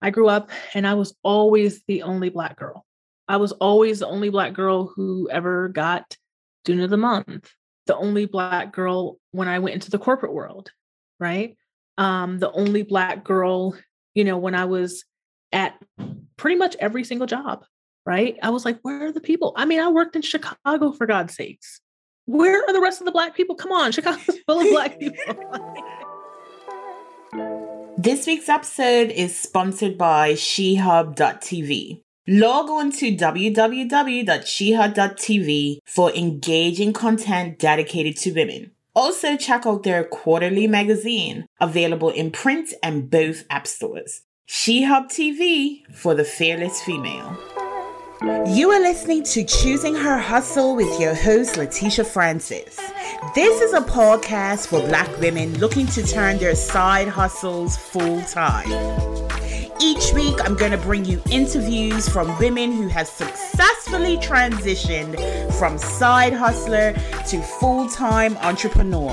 I grew up and I was always the only Black girl. I was always the only Black girl who ever got student of the month, the only Black girl when I went into the corporate world, right? Um, the only Black girl, you know, when I was at pretty much every single job, right? I was like, where are the people? I mean, I worked in Chicago for God's sakes. Where are the rest of the Black people? Come on, Chicago's full of Black people. This week's episode is sponsored by SheHub.tv. Log on to www.shehub.tv for engaging content dedicated to women. Also, check out their quarterly magazine, available in print and both app stores. SheHub TV for the fearless female. You are listening to Choosing Her Hustle with your host, Letitia Francis. This is a podcast for Black women looking to turn their side hustles full time. Each week, I'm going to bring you interviews from women who have successfully transitioned from side hustler to full time entrepreneur.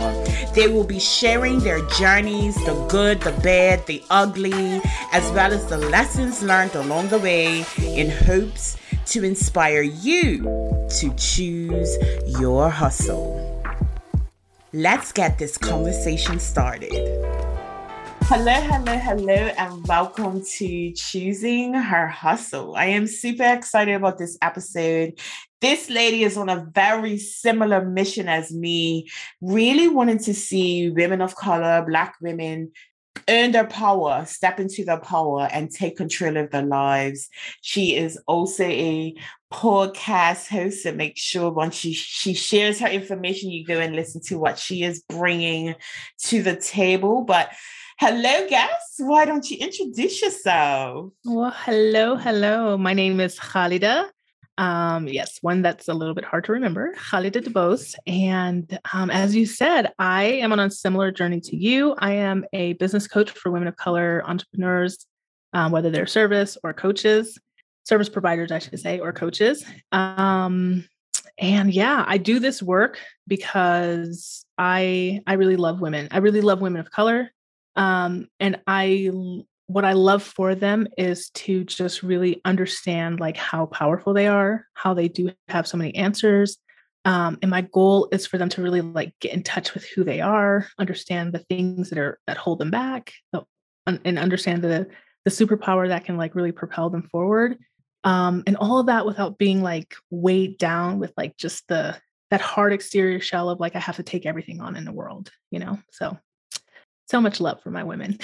They will be sharing their journeys the good, the bad, the ugly, as well as the lessons learned along the way in hopes to inspire you to choose your hustle. Let's get this conversation started. Hello, hello, hello, and welcome to Choosing Her Hustle. I am super excited about this episode. This lady is on a very similar mission as me, really wanting to see women of color, Black women, earn their power, step into their power, and take control of their lives. She is also a podcast host, so make sure once she, she shares her information, you go and listen to what she is bringing to the table. But hello, guests. Why don't you introduce yourself? Well, hello, hello. My name is Khalida. Um, yes, one that's a little bit hard to remember, Khalida Dubose. And um, as you said, I am on a similar journey to you. I am a business coach for women of color entrepreneurs, um, whether they're service or coaches, service providers, I should say, or coaches. Um, and yeah, I do this work because I I really love women. I really love women of color. Um, and I what I love for them is to just really understand like how powerful they are, how they do have so many answers. Um, and my goal is for them to really like get in touch with who they are, understand the things that are that hold them back, and understand the the superpower that can like really propel them forward. Um, and all of that without being like weighed down with like just the that hard exterior shell of like I have to take everything on in the world, you know. So so much love for my women.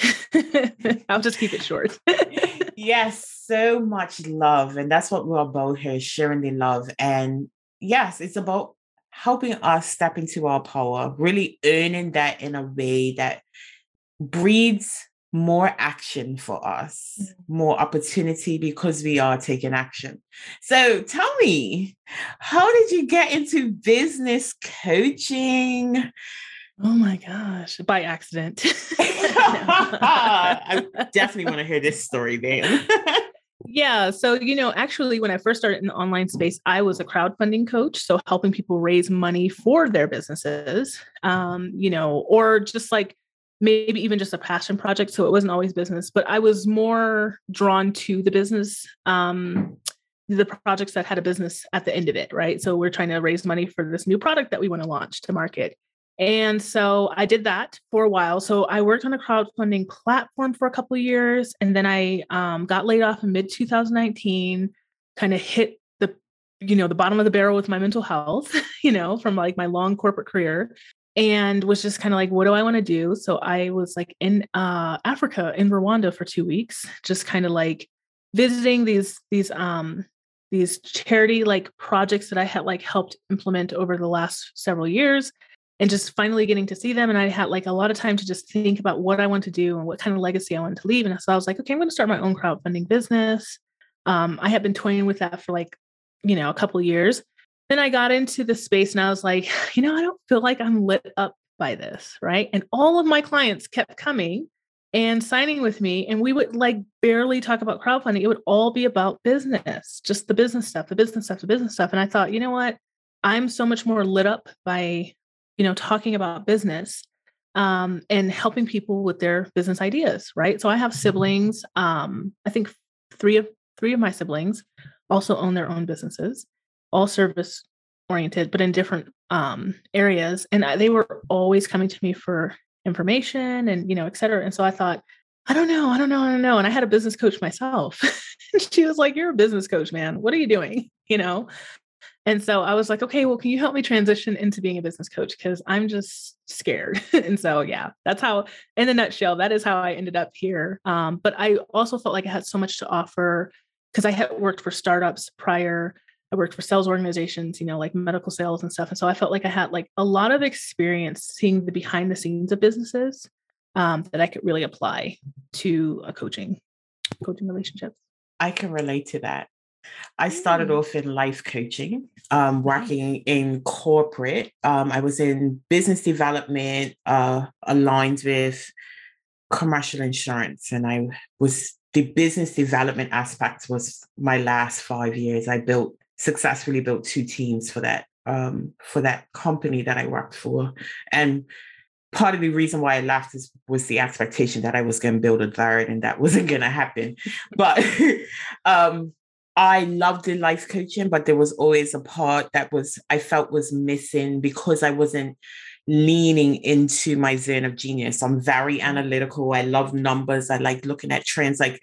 I'll just keep it short. yes, so much love. And that's what we're about here, sharing the love. And yes, it's about helping us step into our power, really earning that in a way that breeds more action for us, mm-hmm. more opportunity because we are taking action. So tell me, how did you get into business coaching? Oh my gosh, by accident. I definitely want to hear this story, man. yeah. So, you know, actually, when I first started in the online space, I was a crowdfunding coach. So, helping people raise money for their businesses, um, you know, or just like maybe even just a passion project. So, it wasn't always business, but I was more drawn to the business. Um, the projects that had a business at the end of it, right? So we're trying to raise money for this new product that we want to launch to market. And so I did that for a while. So I worked on a crowdfunding platform for a couple of years, and then I um, got laid off in mid 2019. Kind of hit the, you know, the bottom of the barrel with my mental health, you know, from like my long corporate career, and was just kind of like, what do I want to do? So I was like in uh, Africa, in Rwanda for two weeks, just kind of like visiting these these um these charity like projects that I had like helped implement over the last several years and just finally getting to see them. And I had like a lot of time to just think about what I want to do and what kind of legacy I want to leave. And so I was like, okay, I'm going to start my own crowdfunding business. Um, I had been toying with that for like, you know, a couple years. Then I got into the space and I was like, you know, I don't feel like I'm lit up by this. Right. And all of my clients kept coming and signing with me. And we would like barely talk about crowdfunding. It would all be about business, just the business stuff, the business stuff, the business stuff. And I thought, you know what? I'm so much more lit up by you know, talking about business um, and helping people with their business ideas, right? So I have siblings. Um, I think three of three of my siblings also own their own businesses, all service oriented, but in different um, areas. And they were always coming to me for information and you know, et cetera. And so I thought, I don't know, I don't know, I don't know. And I had a business coach myself. she was like, "You're a business coach, man. What are you doing?" You know. And so I was like, okay, well, can you help me transition into being a business coach? Because I'm just scared. and so, yeah, that's how, in a nutshell, that is how I ended up here. Um, but I also felt like I had so much to offer because I had worked for startups prior. I worked for sales organizations, you know, like medical sales and stuff. And so I felt like I had like a lot of experience seeing the behind the scenes of businesses um, that I could really apply to a coaching, coaching relationships. I can relate to that. I started mm. off in life coaching, um, mm-hmm. working in corporate. Um, I was in business development, uh, aligned with commercial insurance, and I was the business development aspect was my last five years. I built successfully built two teams for that um, for that company that I worked for, and part of the reason why I left is, was the expectation that I was going to build a third, and that wasn't going to happen. But um, I loved the life coaching, but there was always a part that was I felt was missing because I wasn't leaning into my zone of genius. I'm very mm-hmm. analytical. I love numbers. I like looking at trends like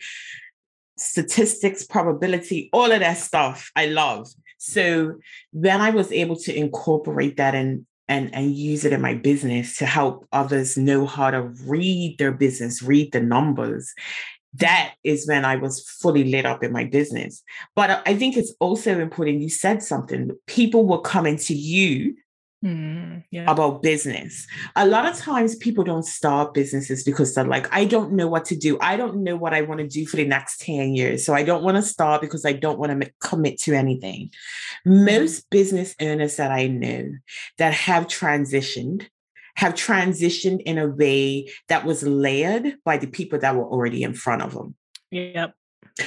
statistics, probability, all of that stuff. I love. So then I was able to incorporate that and and and use it in my business to help others know how to read their business, read the numbers, that is when I was fully lit up in my business. But I think it's also important. You said something. People were coming to you Mm, yeah. about business. A lot of times people don't start businesses because they're like, I don't know what to do. I don't know what I want to do for the next 10 years. So I don't want to start because I don't want to commit to anything. Most business owners that I know that have transitioned have transitioned in a way that was layered by the people that were already in front of them. Yep.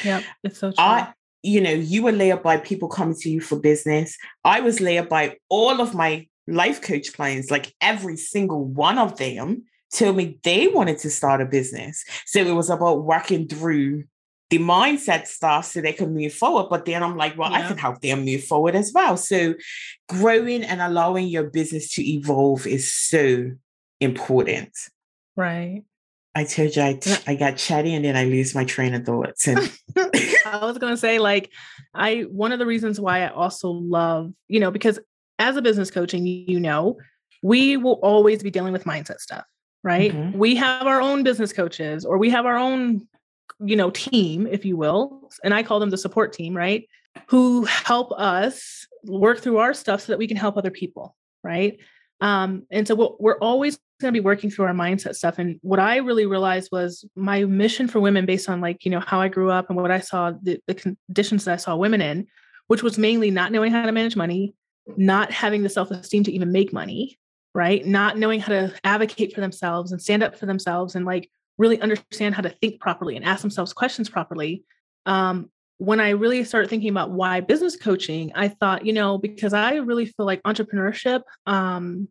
Yep. It's so true. I, you know, you were layered by people coming to you for business. I was layered by all of my life coach clients, like every single one of them told me they wanted to start a business. So it was about working through the mindset stuff so they can move forward. But then I'm like, well, yeah. I can help them move forward as well. So growing and allowing your business to evolve is so important. Right. I told you I, I got chatty and then I lose my train of thoughts. And I was gonna say, like, I one of the reasons why I also love, you know, because as a business coaching, you know, we will always be dealing with mindset stuff, right? Mm-hmm. We have our own business coaches or we have our own you know, team, if you will, and I call them the support team, right? Who help us work through our stuff so that we can help other people, right? Um, and so we'll, we're always going to be working through our mindset stuff. And what I really realized was my mission for women, based on like you know how I grew up and what I saw, the, the conditions that I saw women in, which was mainly not knowing how to manage money, not having the self esteem to even make money, right? Not knowing how to advocate for themselves and stand up for themselves and like really understand how to think properly and ask themselves questions properly. Um, when I really started thinking about why business coaching, I thought, you know, because I really feel like entrepreneurship, um,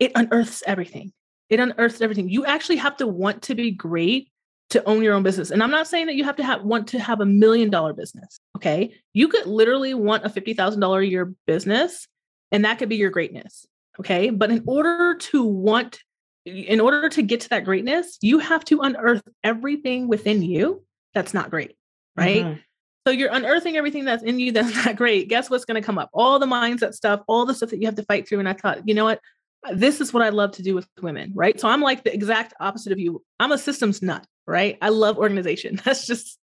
it unearths everything. It unearths everything. You actually have to want to be great to own your own business. And I'm not saying that you have to have want to have a million dollar business. Okay. You could literally want a $50,000 a year business and that could be your greatness. Okay. But in order to want in order to get to that greatness, you have to unearth everything within you that's not great, right? Mm-hmm. So you're unearthing everything that's in you that's not great. Guess what's going to come up? All the mindset stuff, all the stuff that you have to fight through. And I thought, you know what? This is what I love to do with women, right? So I'm like the exact opposite of you. I'm a systems nut, right? I love organization. That's just,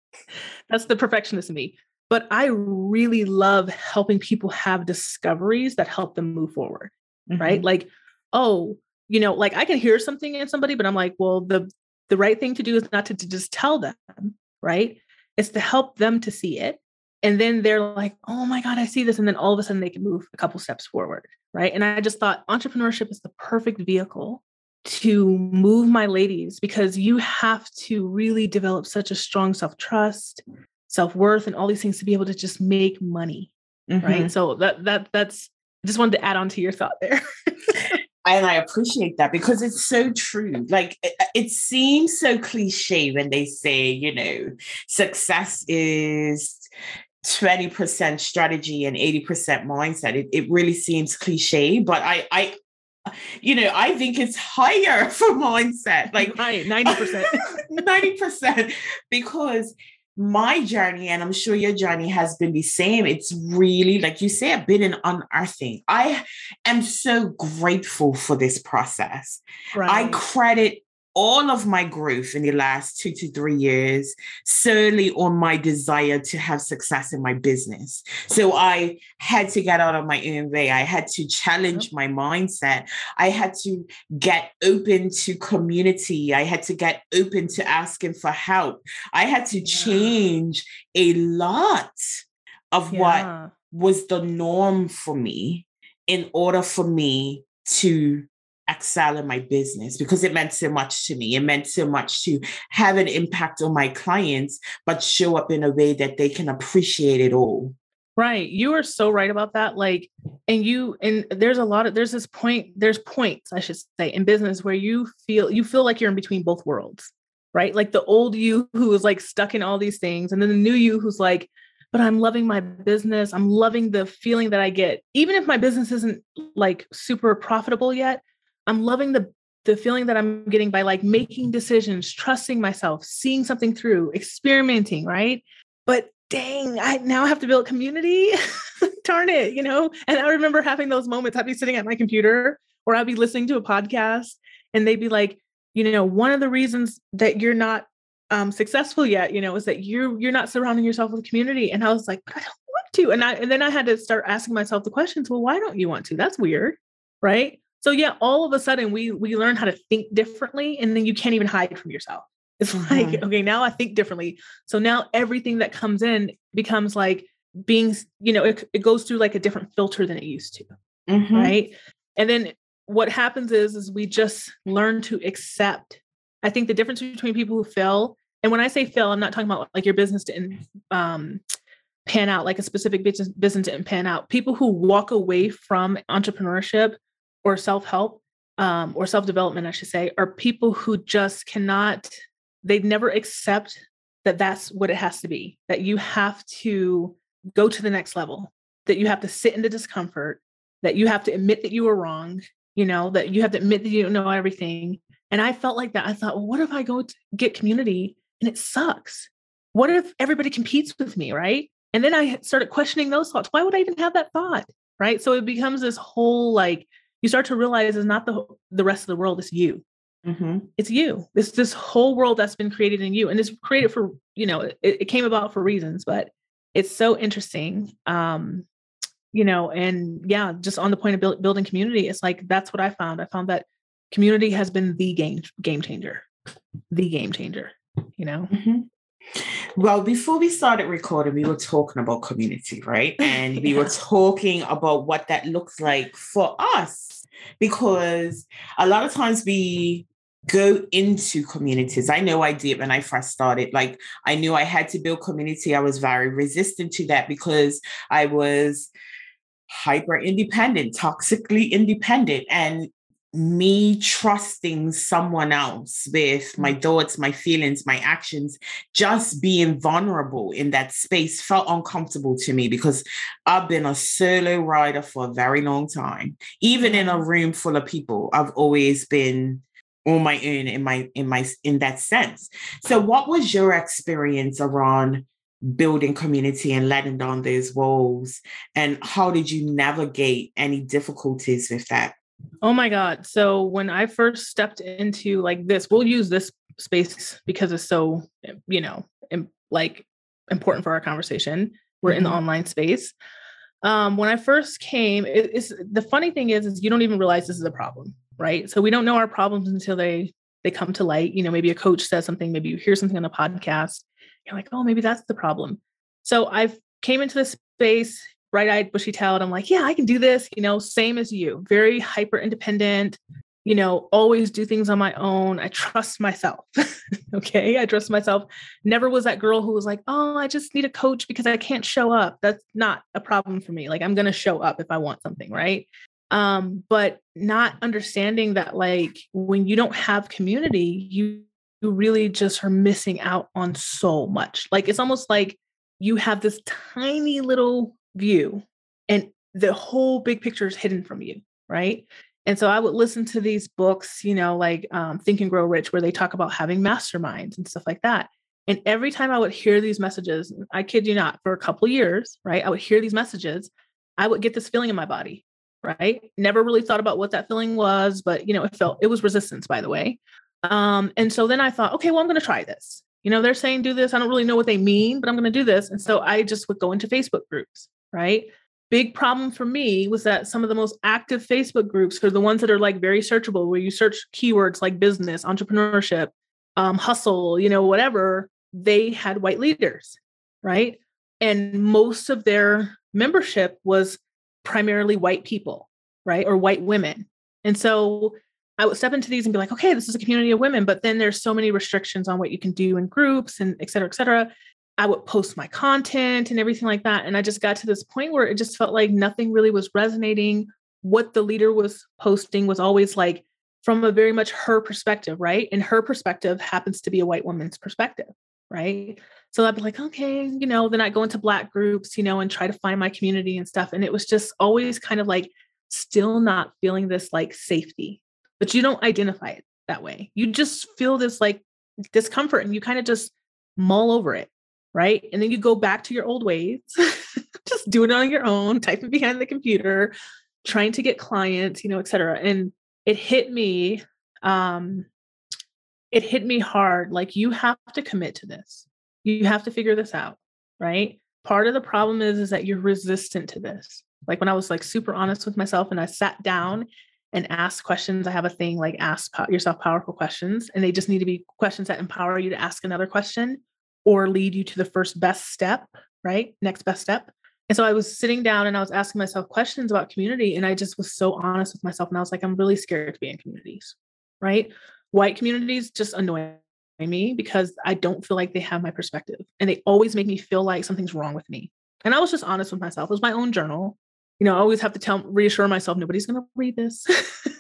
that's the perfectionist in me. But I really love helping people have discoveries that help them move forward, mm-hmm. right? Like, oh, you know, like I can hear something in somebody, but I'm like, well, the the right thing to do is not to, to just tell them, right? It's to help them to see it. And then they're like, oh my God, I see this. And then all of a sudden they can move a couple steps forward. Right. And I just thought entrepreneurship is the perfect vehicle to move my ladies because you have to really develop such a strong self trust, self worth, and all these things to be able to just make money. Mm-hmm. Right. So that, that, that's, I just wanted to add on to your thought there. and I appreciate that because it's so true. Like it, uh, it, seems so cliche when they say, you know, success is 20% strategy and 80% mindset. It, it really seems cliche, but I I you know, I think it's higher for mindset. Like right, 90%. 90% because my journey, and I'm sure your journey has been the same. It's really, like you say, I've been an unearthing. I am so grateful for this process. Right. I credit all of my growth in the last two to three years solely on my desire to have success in my business. So I had to get out of my own way. I had to challenge my mindset. I had to get open to community. I had to get open to asking for help. I had to change a lot of yeah. what was the norm for me in order for me to excel in my business because it meant so much to me. It meant so much to have an impact on my clients, but show up in a way that they can appreciate it all. Right. You are so right about that. Like, and you, and there's a lot of, there's this point, there's points, I should say, in business where you feel, you feel like you're in between both worlds, right? Like the old you who is like stuck in all these things, and then the new you who's like, but I'm loving my business. I'm loving the feeling that I get. Even if my business isn't like super profitable yet, I'm loving the the feeling that I'm getting by like making decisions, trusting myself, seeing something through, experimenting, right? But dang, I now have to build community. Darn it, you know? And I remember having those moments. I'd be sitting at my computer or I'd be listening to a podcast and they'd be like, you know, one of the reasons that you're not um, successful yet, you know, is that you're you're not surrounding yourself with community. And I was like, but I don't want to. And I and then I had to start asking myself the questions, well, why don't you want to? That's weird. Right so yeah all of a sudden we we learn how to think differently and then you can't even hide from yourself. It's mm-hmm. like okay now i think differently. So now everything that comes in becomes like being you know it, it goes through like a different filter than it used to mm-hmm. right? And then what happens is is we just learn to accept. I think the difference between people who fail and when i say fail i'm not talking about like your business didn't um, pan out like a specific business business didn't pan out. People who walk away from entrepreneurship or self help um, or self development, I should say, are people who just cannot, they never accept that that's what it has to be, that you have to go to the next level, that you have to sit in the discomfort, that you have to admit that you were wrong, you know, that you have to admit that you don't know everything. And I felt like that. I thought, well, what if I go to get community and it sucks? What if everybody competes with me, right? And then I started questioning those thoughts. Why would I even have that thought? Right. So it becomes this whole like you start to realize it's not the the rest of the world it's you. Mm-hmm. it's you. It's this whole world that's been created in you and it's created for you know it, it came about for reasons but it's so interesting um you know and yeah just on the point of build, building community it's like that's what i found. I found that community has been the game game changer. The game changer you know? Mm-hmm. Well, before we started recording, we were talking about community, right? And we yeah. were talking about what that looks like for us because a lot of times we go into communities. I know I did when I first started. Like, I knew I had to build community. I was very resistant to that because I was hyper independent, toxically independent. And me trusting someone else with my mm. thoughts, my feelings, my actions, just being vulnerable in that space felt uncomfortable to me because I've been a solo rider for a very long time. Even in a room full of people, I've always been on my own in my in my in that sense. So what was your experience around building community and letting down those walls and how did you navigate any difficulties with that? Oh my God. So when I first stepped into like this, we'll use this space because it's so, you know, Im- like important for our conversation. We're mm-hmm. in the mm-hmm. online space. Um, when I first came, it, it's the funny thing is, is you don't even realize this is a problem, right? So we don't know our problems until they they come to light. You know, maybe a coach says something, maybe you hear something on a podcast. You're like, oh, maybe that's the problem. So I've came into this space bright eyed, bushy tailed. I'm like, yeah, I can do this, you know, same as you, very hyper independent, you know, always do things on my own. I trust myself. okay. I trust myself. Never was that girl who was like, oh, I just need a coach because I can't show up. That's not a problem for me. Like, I'm going to show up if I want something. Right. Um, but not understanding that like when you don't have community, you you really just are missing out on so much. Like it's almost like you have this tiny little view and the whole big picture is hidden from you, right? And so I would listen to these books, you know, like um, Think and Grow Rich, where they talk about having masterminds and stuff like that. And every time I would hear these messages, I kid you not, for a couple years, right? I would hear these messages, I would get this feeling in my body, right? Never really thought about what that feeling was, but you know, it felt it was resistance, by the way. Um, and so then I thought, okay, well, I'm going to try this. You know, they're saying do this. I don't really know what they mean, but I'm going to do this. And so I just would go into Facebook groups, right? Big problem for me was that some of the most active Facebook groups are the ones that are like very searchable, where you search keywords like business, entrepreneurship, um, hustle, you know, whatever. They had white leaders, right? And most of their membership was primarily white people, right? Or white women. And so I would step into these and be like, okay, this is a community of women, but then there's so many restrictions on what you can do in groups and et cetera, et cetera. I would post my content and everything like that. And I just got to this point where it just felt like nothing really was resonating. What the leader was posting was always like from a very much her perspective, right? And her perspective happens to be a white woman's perspective, right? So I'd be like, okay, you know, then I go into black groups, you know, and try to find my community and stuff. And it was just always kind of like still not feeling this like safety, but you don't identify it that way. You just feel this like discomfort and you kind of just mull over it. Right. And then you go back to your old ways, just do it on your own, typing behind the computer, trying to get clients, you know, et cetera. And it hit me, um, it hit me hard. Like you have to commit to this. You have to figure this out. Right. Part of the problem is, is that you're resistant to this. Like when I was like super honest with myself and I sat down and ask questions. I have a thing like ask yourself powerful questions, and they just need to be questions that empower you to ask another question or lead you to the first best step, right? Next best step. And so I was sitting down and I was asking myself questions about community, and I just was so honest with myself. And I was like, I'm really scared to be in communities, right? White communities just annoy me because I don't feel like they have my perspective and they always make me feel like something's wrong with me. And I was just honest with myself. It was my own journal you know, I always have to tell, reassure myself, nobody's going to read this,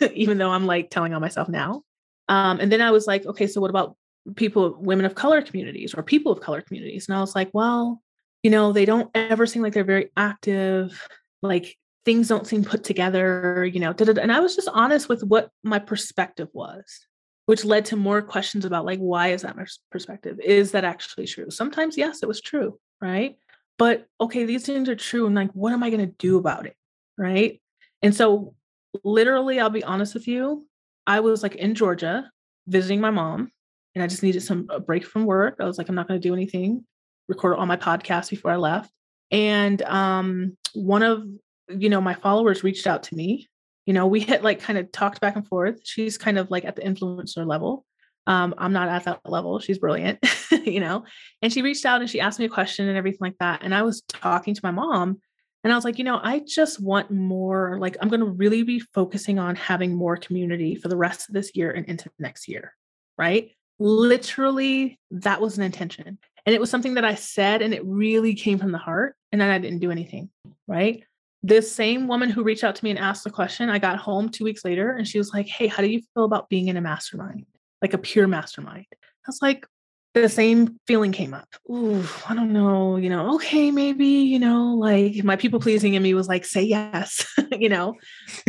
even though I'm like telling on myself now. Um, and then I was like, okay, so what about people, women of color communities or people of color communities? And I was like, well, you know, they don't ever seem like they're very active. Like things don't seem put together, you know, and I was just honest with what my perspective was, which led to more questions about like, why is that my perspective? Is that actually true? Sometimes, yes, it was true, right? but okay, these things are true. And like, what am I going to do about it? Right. And so, literally, I'll be honest with you, I was like in Georgia visiting my mom, and I just needed some a break from work. I was like, I'm not going to do anything, record all my podcasts before I left. And um, one of you know my followers reached out to me. You know, we had like kind of talked back and forth. She's kind of like at the influencer level, um, I'm not at that level. She's brilliant, you know. And she reached out and she asked me a question and everything like that. And I was talking to my mom and I was like, you know, I just want more, like, I'm going to really be focusing on having more community for the rest of this year and into next year. Right. Literally, that was an intention. And it was something that I said and it really came from the heart. And then I didn't do anything. Right. This same woman who reached out to me and asked the question, I got home two weeks later and she was like, Hey, how do you feel about being in a mastermind? like a pure mastermind. I was like, the same feeling came up. Ooh, I don't know, you know, okay, maybe, you know, like my people pleasing in me was like, say yes, you know.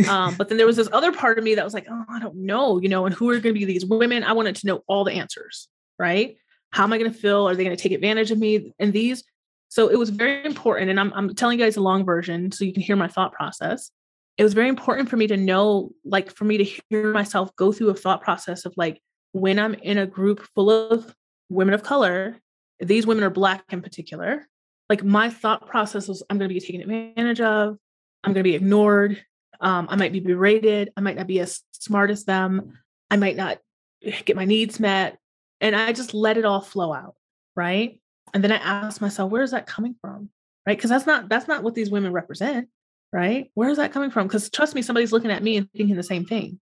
Um, but then there was this other part of me that was like, oh, I don't know, you know, and who are going to be these women? I wanted to know all the answers, right? How am I going to feel? Are they going to take advantage of me? And these, so it was very important. And I'm, I'm telling you guys a long version so you can hear my thought process. It was very important for me to know, like, for me to hear myself go through a thought process of like, when I'm in a group full of women of color, these women are Black in particular, like my thought process was I'm going to be taken advantage of, I'm going to be ignored, um, I might be berated, I might not be as smart as them, I might not get my needs met. And I just let it all flow out. Right. And then I asked myself, where is that coming from? Right. Because that's not that's not what these women represent. Right. Where is that coming from? Because trust me, somebody's looking at me and thinking the same thing.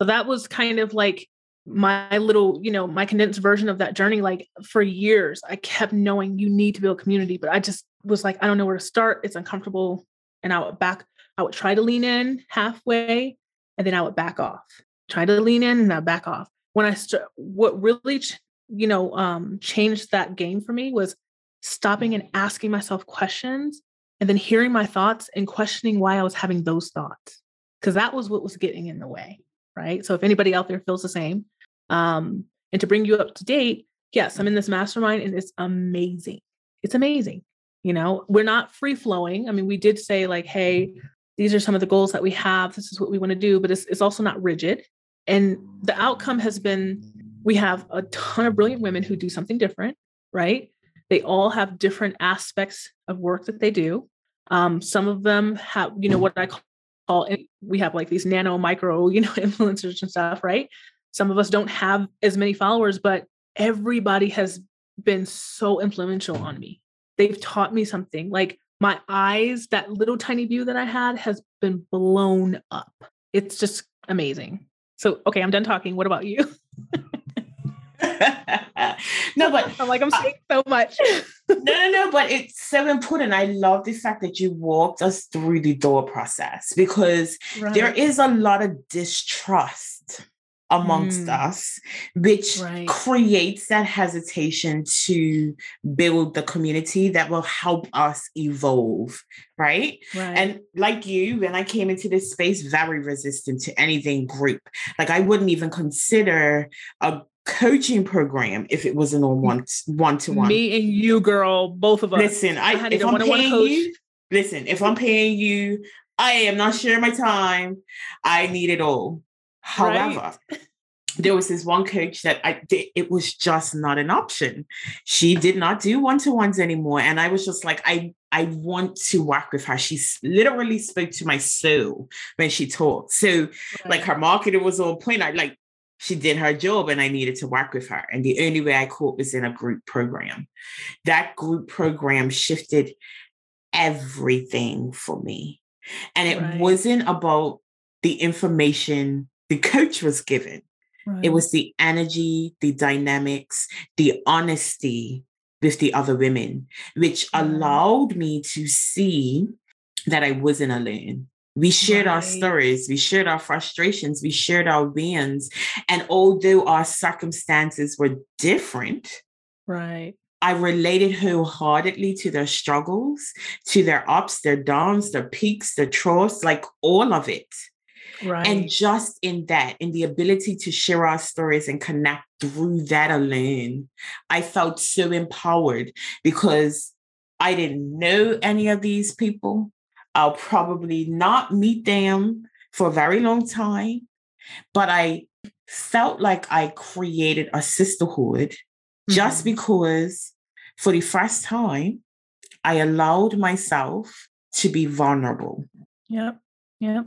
So that was kind of like my little, you know, my condensed version of that journey, like for years, I kept knowing you need to build community, but I just was like, I don't know where to start. It's uncomfortable. And I would back I would try to lean in halfway and then I would back off. Try to lean in and I back off. When I st- what really, you know, um, changed that game for me was stopping and asking myself questions and then hearing my thoughts and questioning why I was having those thoughts. Because that was what was getting in the way. Right. So if anybody out there feels the same, um, and to bring you up to date, yes, I'm in this mastermind and it's amazing. It's amazing. You know, we're not free flowing. I mean, we did say, like, hey, these are some of the goals that we have. This is what we want to do, but it's, it's also not rigid. And the outcome has been we have a ton of brilliant women who do something different, right? They all have different aspects of work that they do. Um, some of them have, you know, what I call, we have like these nano, micro, you know, influencers and stuff, right? Some of us don't have as many followers, but everybody has been so influential on me. They've taught me something. Like my eyes, that little tiny view that I had has been blown up. It's just amazing. So, okay, I'm done talking. What about you? no, but I'm like, I'm saying so much. no, no, no, but it's so important. I love the fact that you walked us through the door process because right. there is a lot of distrust amongst mm. us, which right. creates that hesitation to build the community that will help us evolve. Right? right? And like you, when I came into this space, very resistant to anything group. Like I wouldn't even consider a coaching program if it wasn't on one one to one. Me and you, girl, both of us. Listen, I, I if I'm paying you, listen, if I'm paying you, I am not sharing my time. I need it all. However, right? there was this one coach that I did, it was just not an option. She did not do one-to-ones anymore. And I was just like, I I want to work with her. She literally spoke to my soul when she talked. So right. like her marketing was on point. I like she did her job and I needed to work with her. And the only way I could was in a group program. That group program shifted everything for me. And it right. wasn't about the information the coach was given. Right. It was the energy, the dynamics, the honesty with the other women, which allowed me to see that I wasn't alone. We shared right. our stories, we shared our frustrations, we shared our wins. And although our circumstances were different, right. I related wholeheartedly to their struggles, to their ups, their downs, their peaks, their troughs, like all of it. Right. And just in that, in the ability to share our stories and connect through that alone, I felt so empowered because I didn't know any of these people. I'll probably not meet them for a very long time, but I felt like I created a sisterhood mm-hmm. just because for the first time, I allowed myself to be vulnerable. Yep. Yep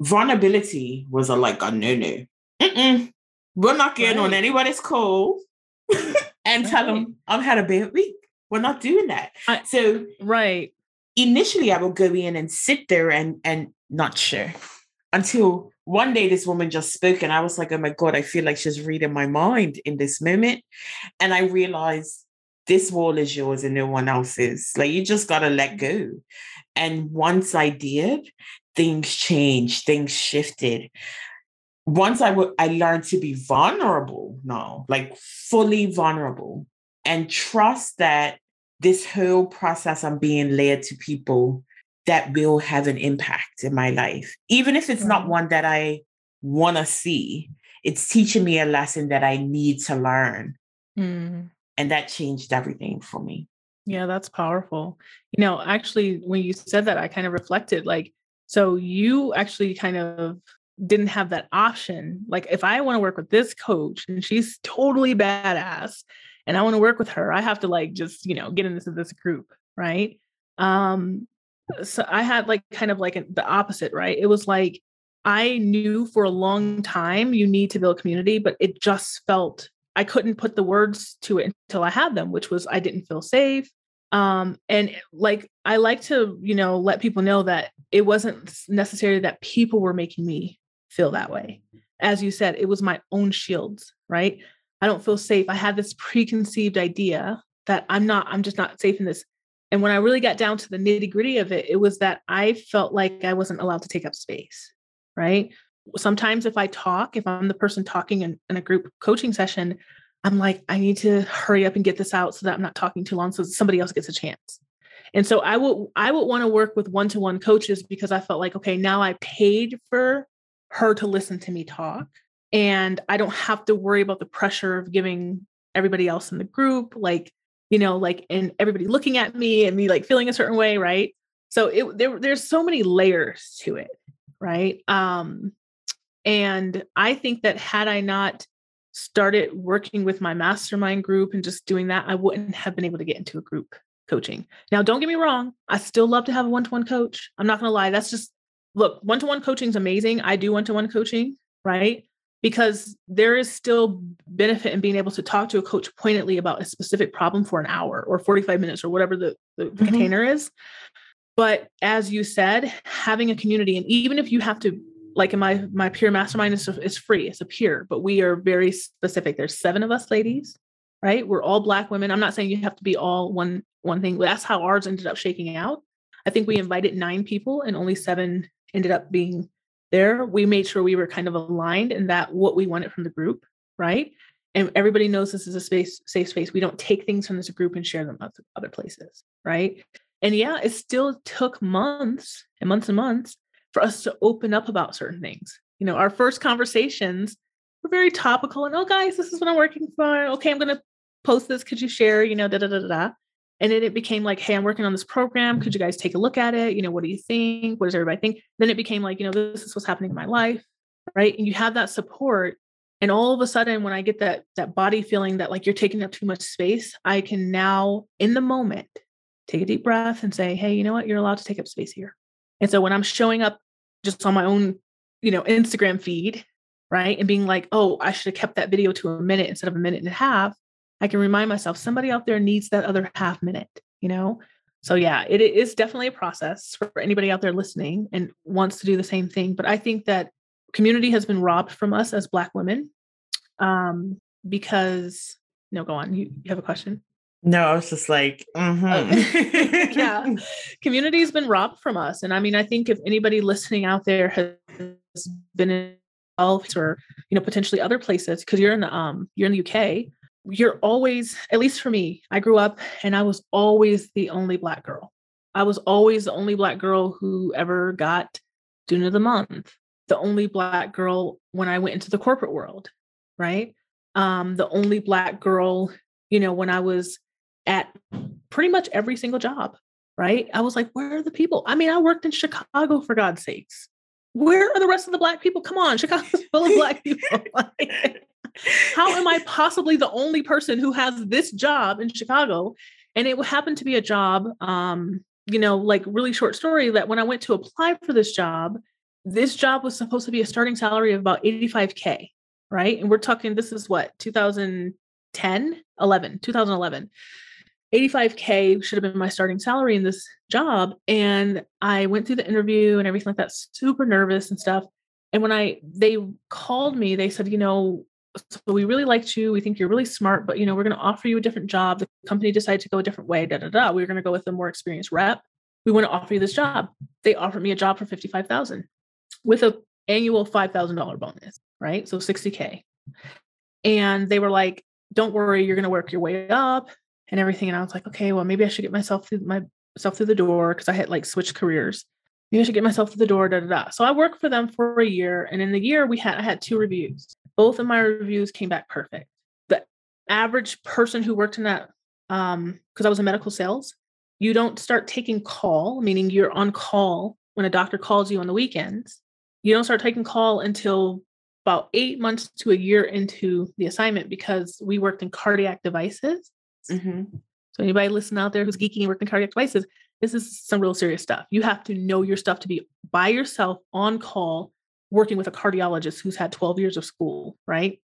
vulnerability was a like a no no. We're not getting right. on anybody's call and right. tell them I've had a bad week. We're not doing that. I, so right. Initially, I would go in and sit there and and not share until one day this woman just spoke and I was like, oh my God, I feel like she's reading my mind in this moment. And I realized this wall is yours and no one else's. Like you just gotta let go. And once I did, things changed, things shifted. Once I would I learned to be vulnerable now, like fully vulnerable, and trust that this whole process I'm being led to people that will have an impact in my life. Even if it's not one that I want to see, it's teaching me a lesson that I need to learn. Mm. And that changed everything for me. Yeah, that's powerful. You know, actually, when you said that, I kind of reflected like, so you actually kind of didn't have that option. Like, if I want to work with this coach and she's totally badass and I want to work with her, I have to like just, you know, get into this group. Right. Um, so I had like kind of like the opposite, right? It was like I knew for a long time you need to build community, but it just felt I couldn't put the words to it until I had them, which was I didn't feel safe. Um, and like I like to, you know, let people know that it wasn't necessarily that people were making me feel that way. As you said, it was my own shields, right? I don't feel safe. I had this preconceived idea that I'm not, I'm just not safe in this And when I really got down to the nitty gritty of it, it was that I felt like I wasn't allowed to take up space, right? Sometimes if I talk, if I'm the person talking in, in a group coaching session, I'm like, I need to hurry up and get this out so that I'm not talking too long so somebody else gets a chance. And so I would I would want to work with one-to-one coaches because I felt like, okay, now I paid for her to listen to me talk. And I don't have to worry about the pressure of giving everybody else in the group, like, you know, like and everybody looking at me and me like feeling a certain way, right? So it there, there's so many layers to it, right? Um, and I think that had I not started working with my mastermind group and just doing that, I wouldn't have been able to get into a group coaching. Now, don't get me wrong, I still love to have a one to one coach. I'm not going to lie. That's just, look, one to one coaching is amazing. I do one to one coaching, right? Because there is still benefit in being able to talk to a coach pointedly about a specific problem for an hour or 45 minutes or whatever the, the mm-hmm. container is. But as you said, having a community, and even if you have to like in my my peer mastermind is, is free it's a peer but we are very specific. There's seven of us ladies right? We're all black women. I'm not saying you have to be all one one thing that's how ours ended up shaking out. I think we invited nine people and only seven ended up being there. We made sure we were kind of aligned in that what we wanted from the group right? And everybody knows this is a space safe space. We don't take things from this group and share them other places right? And yeah it still took months and months and months for us to open up about certain things. You know, our first conversations were very topical and, oh, guys, this is what I'm working for. Okay, I'm going to post this. Could you share? You know, da da da da da. And then it became like, hey, I'm working on this program. Could you guys take a look at it? You know, what do you think? What does everybody think? Then it became like, you know, this is what's happening in my life. Right. And you have that support. And all of a sudden, when I get that that body feeling that like you're taking up too much space, I can now, in the moment, take a deep breath and say, hey, you know what? You're allowed to take up space here. And so when I'm showing up just on my own, you know, Instagram feed, right? And being like, oh, I should have kept that video to a minute instead of a minute and a half. I can remind myself somebody out there needs that other half minute, you know? So yeah, it is definitely a process for anybody out there listening and wants to do the same thing. But I think that community has been robbed from us as Black women um, because, no, go on. You, you have a question? No, I was just like, mm-hmm. yeah, community's been robbed from us. And I mean, I think if anybody listening out there has been in health or you know potentially other places, because you're in the um you're in the UK, you're always, at least for me, I grew up and I was always the only black girl. I was always the only black girl who ever got student of the month. The only black girl when I went into the corporate world, right? Um, the only black girl, you know, when I was at pretty much every single job, right? I was like, where are the people? I mean, I worked in Chicago for God's sakes. Where are the rest of the black people? Come on, Chicago's full of black people. how am I possibly the only person who has this job in Chicago? And it happened to be a job, um, you know, like really short story that when I went to apply for this job, this job was supposed to be a starting salary of about 85K, right? And we're talking, this is what, 2010, 11, 2011. 85K should have been my starting salary in this job. And I went through the interview and everything like that, super nervous and stuff. And when I they called me, they said, you know, so we really liked you. We think you're really smart, but you know, we're going to offer you a different job. The company decided to go a different way. Da da da. We are going to go with a more experienced rep. We want to offer you this job. They offered me a job for fifty five thousand, with a annual five thousand dollar bonus. Right, so sixty k. And they were like, "Don't worry, you're going to work your way up and everything. And I was like, okay, well, maybe I should get myself through myself through the door because I had like switched careers. Maybe I should get myself through the door, da da da. So I worked for them for a year. And in the year we had I had two reviews. Both of my reviews came back perfect. The average person who worked in that, um, because I was in medical sales, you don't start taking call, meaning you're on call when a doctor calls you on the weekends. You don't start taking call until about eight months to a year into the assignment because we worked in cardiac devices Mm-hmm. So anybody listening out there who's geeking and working cardiac devices, this is some real serious stuff. You have to know your stuff to be by yourself on call, working with a cardiologist who's had 12 years of school, right?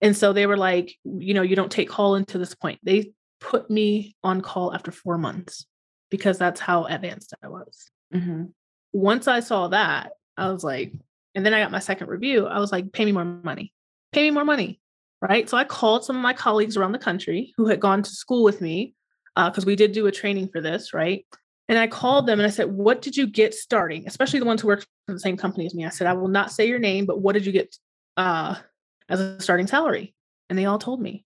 And so they were like, you know, you don't take call until this point. They put me on call after four months because that's how advanced I was. Mm-hmm. Once I saw that, I was like, and then I got my second review. I was like, pay me more money. Pay me more money right? So I called some of my colleagues around the country who had gone to school with me because uh, we did do a training for this, right? And I called them and I said, What did you get starting? Especially the ones who work for the same company as me. I said, I will not say your name, but what did you get uh, as a starting salary? And they all told me.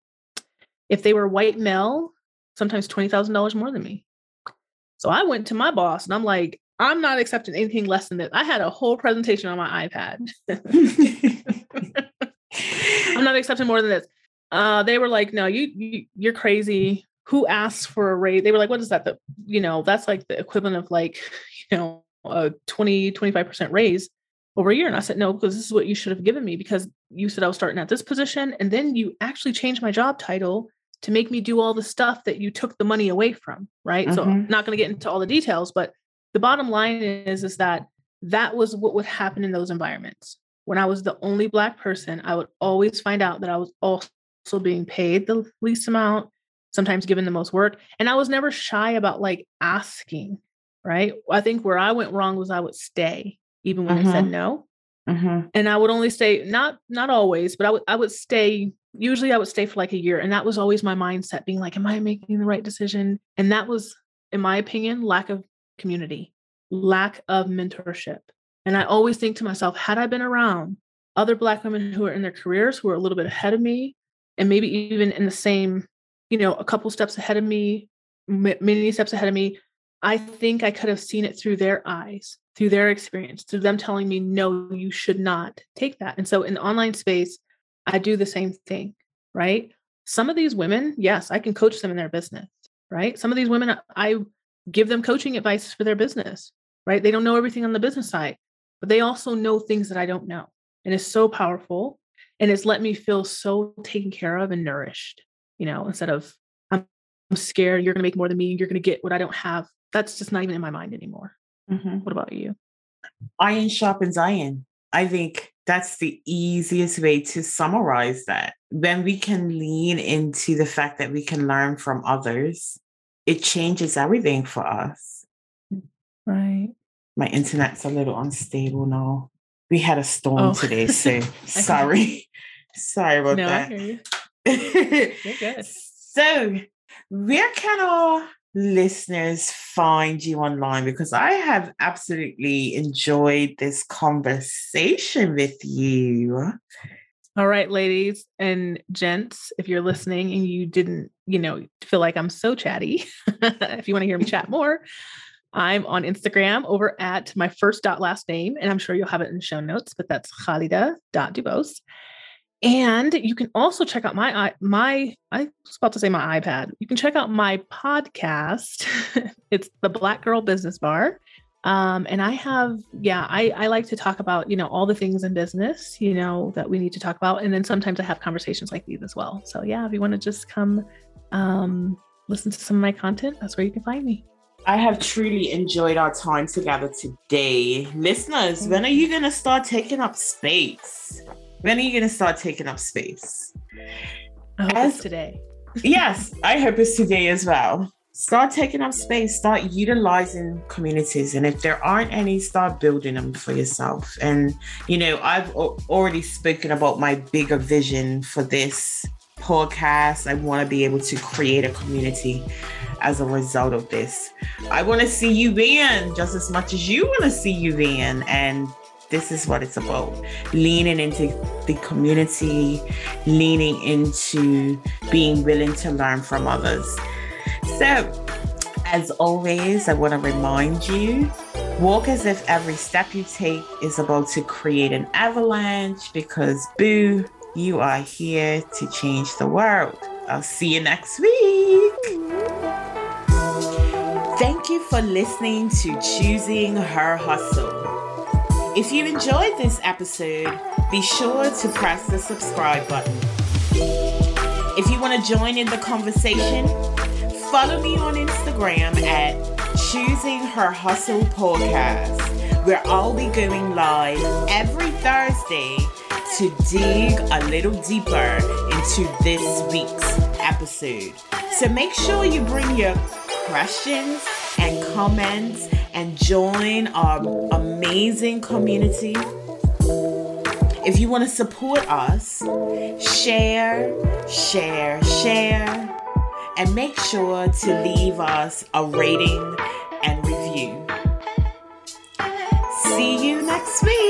If they were white male, sometimes $20,000 more than me. So I went to my boss and I'm like, I'm not accepting anything less than this. I had a whole presentation on my iPad. I'm not accepting more than this. Uh, they were like, no, you, you you're crazy. Who asks for a raise? They were like, what is that? The, you know, that's like the equivalent of like, you know, a 20, 25% raise over a year. And I said, no, because this is what you should have given me because you said I was starting at this position. And then you actually changed my job title to make me do all the stuff that you took the money away from. Right. Mm-hmm. So I'm not going to get into all the details, but the bottom line is, is that that was what would happen in those environments. When I was the only Black person, I would always find out that I was also being paid the least amount, sometimes given the most work. And I was never shy about like asking, right? I think where I went wrong was I would stay even when mm-hmm. I said no. Mm-hmm. And I would only stay, not not always, but I would I would stay. Usually, I would stay for like a year, and that was always my mindset, being like, "Am I making the right decision?" And that was, in my opinion, lack of community, lack of mentorship. And I always think to myself, had I been around other Black women who are in their careers, who are a little bit ahead of me, and maybe even in the same, you know, a couple steps ahead of me, many steps ahead of me, I think I could have seen it through their eyes, through their experience, through them telling me, no, you should not take that. And so in the online space, I do the same thing, right? Some of these women, yes, I can coach them in their business, right? Some of these women, I give them coaching advice for their business, right? They don't know everything on the business side, but they also know things that I don't know. And it's so powerful. And it's let me feel so taken care of and nourished, you know, instead of I'm, I'm scared you're going to make more than me, you're going to get what I don't have. That's just not even in my mind anymore. Mm-hmm. What about you? Iron sharpens iron. I think that's the easiest way to summarize that. When we can lean into the fact that we can learn from others it changes everything for us. Right. My internet's a little unstable now. We had a storm oh. today, so sorry. sorry about no, that. I hear you. You're good. So, where can our listeners find you online? Because I have absolutely enjoyed this conversation with you. All right, ladies and gents, if you're listening and you didn't, you know, feel like I'm so chatty, if you want to hear me chat more, I'm on Instagram over at my first dot last name, and I'm sure you'll have it in show notes, but that's Khalida.dubose. And you can also check out my my I was about to say my iPad. You can check out my podcast. it's the Black Girl Business Bar. Um, and I have, yeah, I, I like to talk about, you know, all the things in business, you know, that we need to talk about. And then sometimes I have conversations like these as well. So yeah, if you want to just come um, listen to some of my content, that's where you can find me. I have truly enjoyed our time together today. Listeners, when are you going to start taking up space? When are you going to start taking up space? As, today. yes, I hope it's today as well start taking up space start utilizing communities and if there aren't any start building them for yourself and you know i've already spoken about my bigger vision for this podcast i want to be able to create a community as a result of this. I want to see you in just as much as you want to see you in and this is what it's about. Leaning into the community leaning into being willing to learn from others. So, as always, I want to remind you walk as if every step you take is about to create an avalanche because, boo, you are here to change the world. I'll see you next week. Thank you for listening to Choosing Her Hustle. If you enjoyed this episode, be sure to press the subscribe button. If you want to join in the conversation, Follow me on Instagram at Choosing Her Hustle Podcast, where I'll be going live every Thursday to dig a little deeper into this week's episode. So make sure you bring your questions and comments and join our amazing community. If you want to support us, share, share, share, and make sure to leave us a rating and review. See you next week.